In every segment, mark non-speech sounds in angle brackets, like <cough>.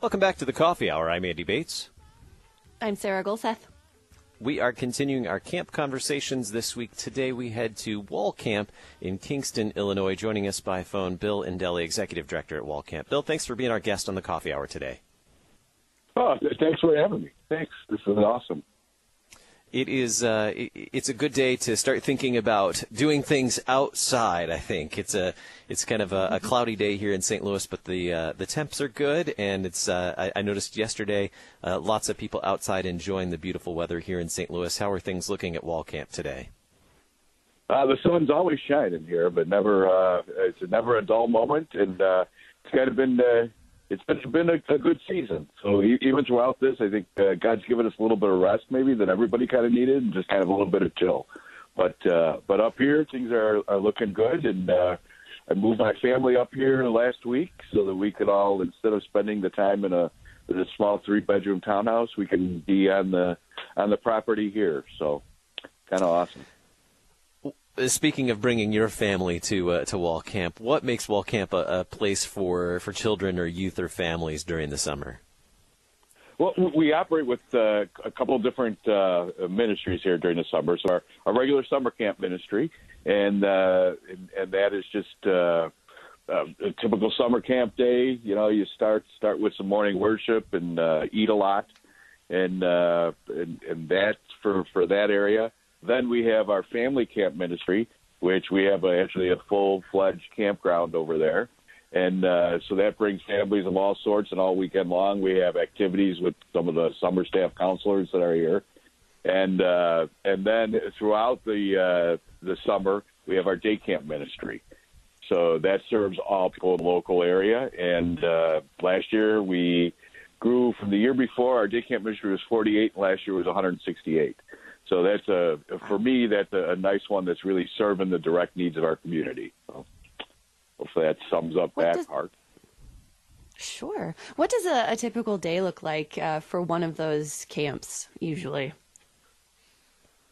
Welcome back to the Coffee Hour. I'm Andy Bates. I'm Sarah Gulseth. We are continuing our camp conversations this week. Today we head to Walcamp in Kingston, Illinois. Joining us by phone, Bill Indelli, Executive Director at Walcamp. Bill, thanks for being our guest on the Coffee Hour today. Oh, thanks for having me. Thanks. This is awesome it is uh, it, it's a good day to start thinking about doing things outside. I think it's a it's kind of a, a cloudy day here in St. Louis, but the uh, the temps are good, and it's uh, I, I, noticed yesterday uh, lots of people outside enjoying the beautiful weather here in St. Louis. How are things looking at Walcamp today? Uh, the sun's always shining here, but never uh, it's never a dull moment, and it's kind of been it's been been a, a good season. So even throughout this, I think uh, God's given us a little bit of rest, maybe that everybody kind of needed, and just kind of a little bit of chill. But uh, but up here, things are are looking good, and uh, I moved my family up here last week so that we could all, instead of spending the time in a in a small three bedroom townhouse, we can be on the on the property here. So kind of awesome. Uh, speaking of bringing your family to uh, to Wall Camp, what makes Walcamp a, a, place for, for children or youth or families during the summer? Well, we operate with uh, a couple of different uh, ministries here during the summer. So our, our regular summer camp ministry, and uh, and, and, that is just uh, a typical summer camp day. You know, you start start with some morning worship and eat a lot, and and, and that for for that area. Then we have our family camp ministry, which we have a, actually a full fledged campground over there. And uh, so that brings families of all sorts, and all weekend long we have activities with some of the summer staff counselors that are here, and uh, and then throughout the uh, the summer we have our day camp ministry. So that serves all people in the local area. And uh, last year we grew from the year before. Our day camp ministry was 48, and last year was 168. So that's a for me that's a, a nice one that's really serving the direct needs of our community. So hopefully that sums up what that does, part. Sure. What does a, a typical day look like uh, for one of those camps usually?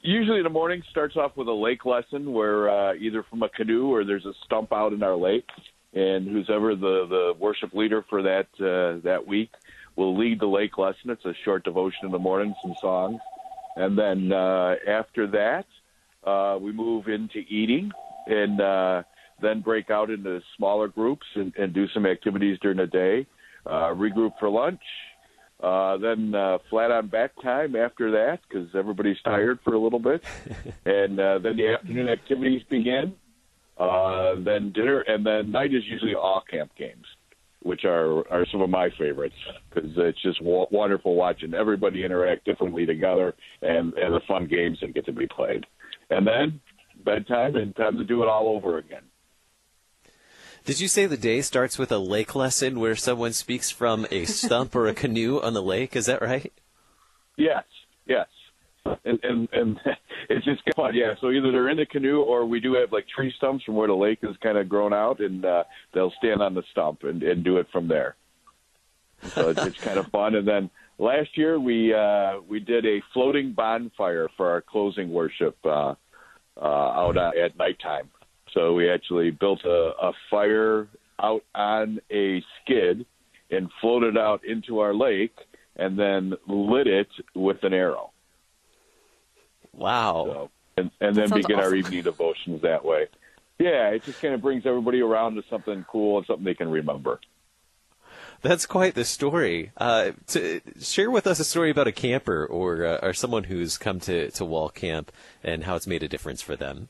Usually in the morning starts off with a lake lesson where uh, either from a canoe or there's a stump out in our lake, and who's ever the the worship leader for that uh, that week will lead the lake lesson. It's a short devotion in the morning, some songs and then uh, after that, uh, we move into eating and uh, then break out into smaller groups and, and do some activities during the day. Uh, regroup for lunch. Uh, then uh, flat on back time after that because everybody's tired for a little bit. <laughs> and uh, then the afternoon activities begin. Uh, then dinner, and then night is usually all camp games which are are some of my favorites because it's just w- wonderful watching everybody interact differently together and and the fun games that get to be played. And then bedtime and time to do it all over again. Did you say the day starts with a lake lesson where someone speaks from a stump or a canoe on the lake? Is that right? Yes, yes and and, and <laughs> it's just fun. Yeah. So either they're in the canoe or we do have like tree stumps from where the lake is kind of grown out, and uh, they'll stand on the stump and, and do it from there. So it's, it's kind of fun. And then last year we uh, we did a floating bonfire for our closing worship uh, uh, out at nighttime. So we actually built a, a fire out on a skid and floated out into our lake and then lit it with an arrow. Wow. So, and, and then begin awesome. our evening devotions that way. Yeah, it just kind of brings everybody around to something cool and something they can remember. That's quite the story. Uh, to share with us a story about a camper or uh, or someone who's come to, to Walcamp and how it's made a difference for them.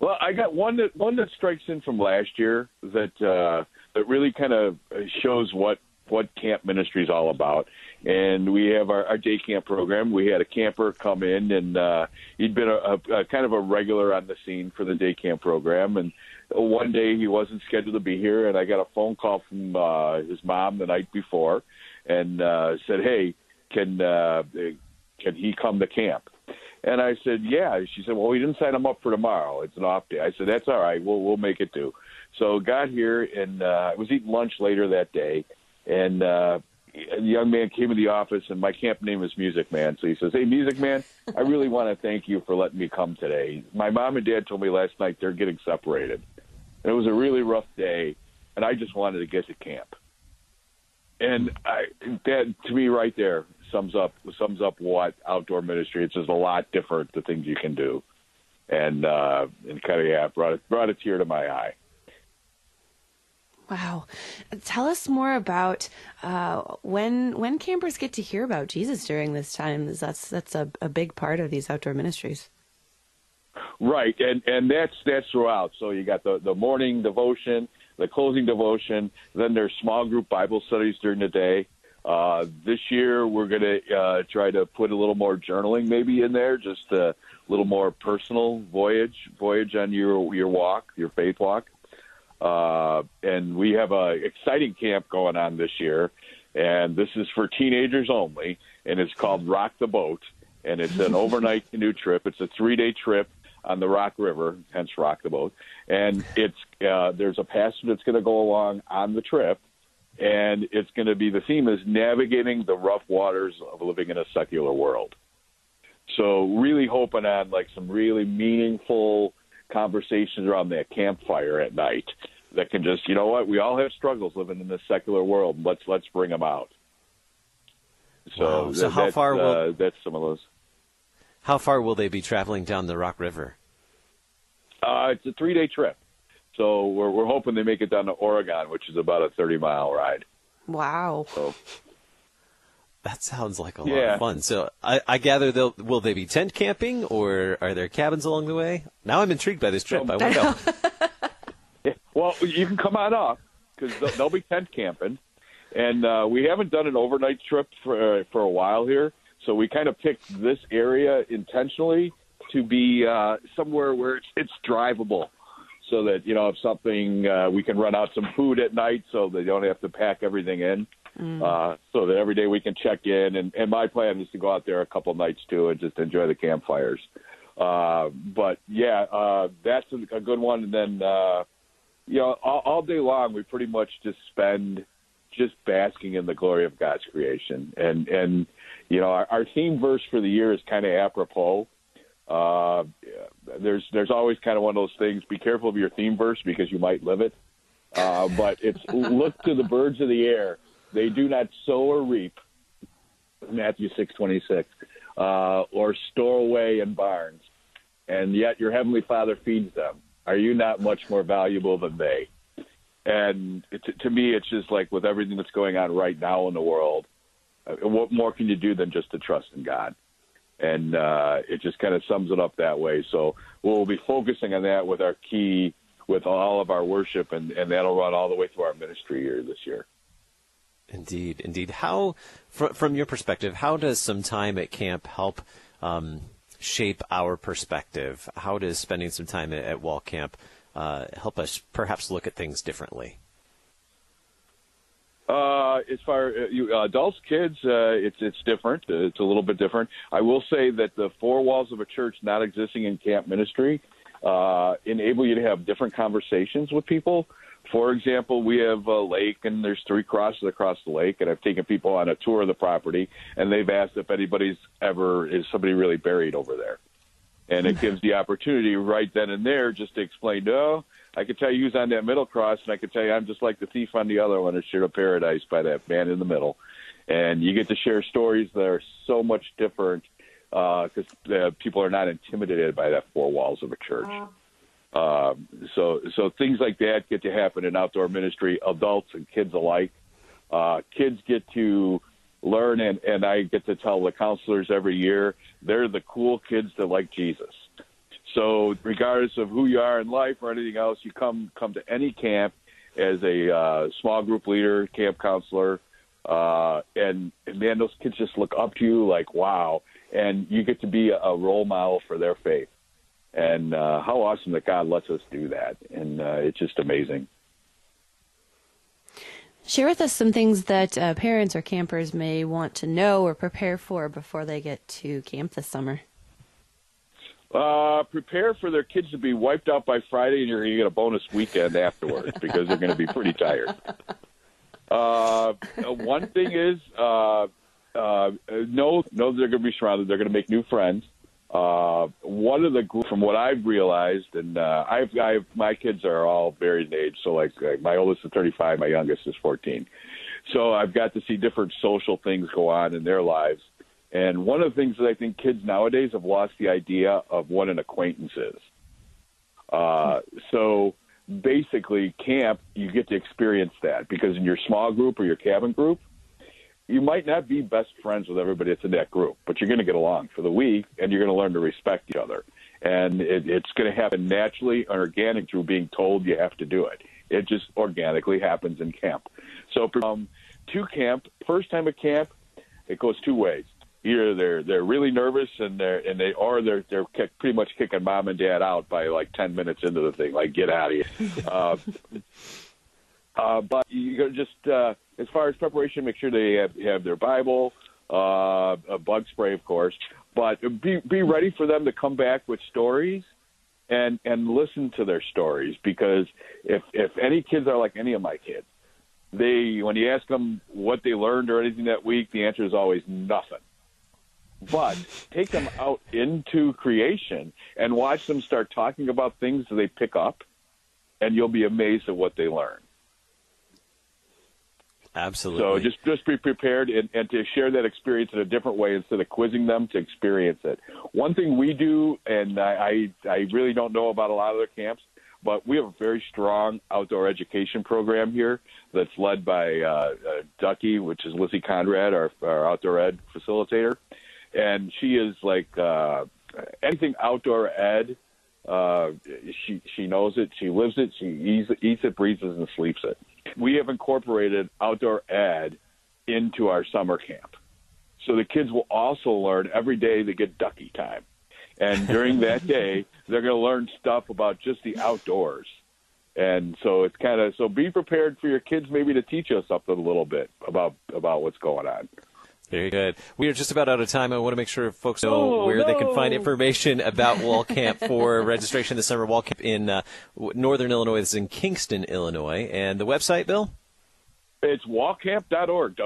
Well, I got one that one that strikes in from last year that uh, that really kind of shows what what camp ministry is all about and we have our, our day camp program. We had a camper come in, and uh, he'd been a, a, a kind of a regular on the scene for the day camp program. And one day he wasn't scheduled to be here, and I got a phone call from uh, his mom the night before, and uh, said, "Hey, can uh, can he come to camp?" And I said, "Yeah." She said, "Well, we didn't sign him up for tomorrow. It's an off day." I said, "That's all right. We'll we'll make it do." So got here, and uh, I was eating lunch later that day, and uh, a young man came in the office, and my camp name is Music Man. So he says, "Hey, Music Man, I really <laughs> want to thank you for letting me come today. My mom and dad told me last night they're getting separated, and it was a really rough day, and I just wanted to get to camp." And I, that to me, right there, sums up sums up what outdoor ministry. It's just a lot different the things you can do, and uh, and kind of yeah brought brought a tear to my eye. Wow, tell us more about uh, when when campers get to hear about Jesus during this time. That's that's a, a big part of these outdoor ministries. Right, and and that's that's throughout. So you got the the morning devotion, the closing devotion, then there's small group Bible studies during the day. Uh, this year, we're going to uh, try to put a little more journaling maybe in there, just a little more personal voyage, voyage on your your walk, your faith walk. Uh, and we have a exciting camp going on this year, and this is for teenagers only, and it's called Rock the Boat, and it's an <laughs> overnight canoe trip. It's a three day trip on the Rock River, hence Rock the Boat, and it's uh, there's a pastor that's going to go along on the trip. And it's going to be the theme is navigating the rough waters of living in a secular world. So really hoping on like some really meaningful conversations around that campfire at night that can just you know what we all have struggles living in this secular world. Let's let's bring them out. So, wow. so how far will uh, that's some of those. How far will they be traveling down the Rock River? Uh, it's a three day trip. So we're we're hoping they make it down to Oregon, which is about a 30 mile ride. Wow. So that sounds like a lot of fun. So I, I gather they'll will they be tent camping or are there cabins along the way? Now I'm intrigued by this trip. So, I want to know. <laughs> yeah, well, you can come on up because they'll, they'll, be tent camping, and uh, we haven't done an overnight trip for uh, for a while here. So we kind of picked this area intentionally to be uh, somewhere where it's, it's drivable so that you know if something uh, we can run out some food at night so they don't have to pack everything in mm. uh, so that every day we can check in and, and my plan is to go out there a couple nights too and just enjoy the campfires uh, but yeah uh, that's a good one and then uh, you know all, all day long we pretty much just spend just basking in the glory of God's creation and and you know our, our theme verse for the year is kind of apropos uh, there's there's always kind of one of those things. Be careful of your theme verse because you might live it. Uh, but it's look to the birds of the air; they do not sow or reap. Matthew six twenty six, uh, or store away in barns, and yet your heavenly Father feeds them. Are you not much more valuable than they? And it, to me, it's just like with everything that's going on right now in the world, uh, what more can you do than just to trust in God? and uh, it just kind of sums it up that way. So we'll be focusing on that with our key, with all of our worship, and, and that'll run all the way through our ministry year this year. Indeed, indeed. How, fr- from your perspective, how does some time at camp help um, shape our perspective? How does spending some time at, at Walcamp uh, help us perhaps look at things differently? Uh, as far uh, you, uh, adults, kids, uh, it's it's different. It's a little bit different. I will say that the four walls of a church not existing in camp ministry uh, enable you to have different conversations with people. For example, we have a lake, and there's three crosses across the lake, and I've taken people on a tour of the property, and they've asked if anybody's ever is somebody really buried over there, and it gives the opportunity right then and there just to explain, no, I could tell you who's on that middle cross, and I could tell you I'm just like the thief on the other one, a share of paradise by that man in the middle. And you get to share stories that are so much different because uh, people are not intimidated by that four walls of a church. Uh, so, so things like that get to happen in outdoor ministry, adults and kids alike. Uh, kids get to learn, and, and I get to tell the counselors every year they're the cool kids that like Jesus. So, regardless of who you are in life or anything else, you come come to any camp as a uh, small group leader, camp counselor, uh, and, and man, those kids just look up to you like wow, and you get to be a role model for their faith. And uh, how awesome that God lets us do that, and uh, it's just amazing. Share with us some things that uh, parents or campers may want to know or prepare for before they get to camp this summer. Uh, prepare for their kids to be wiped out by Friday, and you're going to get a bonus weekend afterwards <laughs> because they're going to be pretty tired. Uh, one thing is, uh, uh, know know they're going to be surrounded. They're going to make new friends. Uh, one of the from what I've realized, and uh, I've, I've my kids are all varied in age. So like, like my oldest is 35, my youngest is 14. So I've got to see different social things go on in their lives. And one of the things that I think kids nowadays have lost the idea of what an acquaintance is. Uh, so basically, camp, you get to experience that because in your small group or your cabin group, you might not be best friends with everybody that's in that group, but you're going to get along for the week and you're going to learn to respect each other. And it, it's going to happen naturally and organic through being told you have to do it. It just organically happens in camp. So um, to camp, first time at camp, it goes two ways. Either they're they're really nervous and they're and they are they're they're kick, pretty much kicking mom and dad out by like ten minutes into the thing, like get out of here. uh, uh, but you got just uh, as far as preparation, make sure they have, have their Bible, uh, a bug spray, of course. But be be ready for them to come back with stories and and listen to their stories because if if any kids are like any of my kids, they when you ask them what they learned or anything that week, the answer is always nothing. But take them out into creation and watch them start talking about things that they pick up, and you'll be amazed at what they learn. Absolutely. So just just be prepared and, and to share that experience in a different way instead of quizzing them to experience it. One thing we do, and I I, I really don't know about a lot of other camps, but we have a very strong outdoor education program here that's led by uh, uh, Ducky, which is Lizzie Conrad, our, our outdoor ed facilitator, and she is like uh, anything outdoor ed. Uh, she she knows it. She lives it. She eats, eats it, breathes it, and sleeps it we have incorporated outdoor ed into our summer camp. So the kids will also learn every day they get ducky time. And during <laughs> that day, they're going to learn stuff about just the outdoors. And so it's kind of so be prepared for your kids maybe to teach us something a little bit about about what's going on. Very good. We are just about out of time. I want to make sure folks know oh, where no. they can find information about Walcamp for <laughs> registration this summer. Walcamp in uh, Northern Illinois. This is in Kingston, Illinois. And the website, Bill? It's walcamp.org.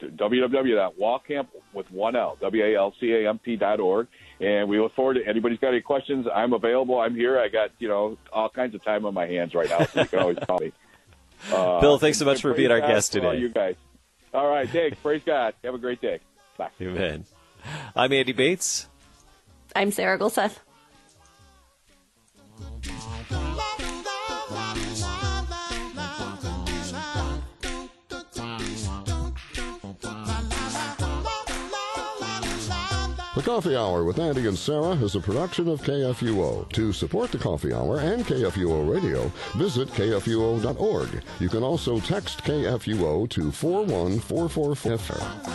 www.walcamp with one L, W-A-L-C-A-M-P dot org. And we look forward to anybody's got any questions. I'm available. I'm here. I got, you know, all kinds of time on my hands right now, so you can always call me. <laughs> Uh, Bill, thanks so much for being our guest today. you guys. All right, thanks. Praise God. Have a great day. Bye. Amen. I'm Andy Bates. I'm Sarah Gulseth. The Coffee Hour with Andy and Sarah is a production of KFUO. To support the Coffee Hour and KFUO Radio, visit kfuo.org. You can also text KFUO to 41444.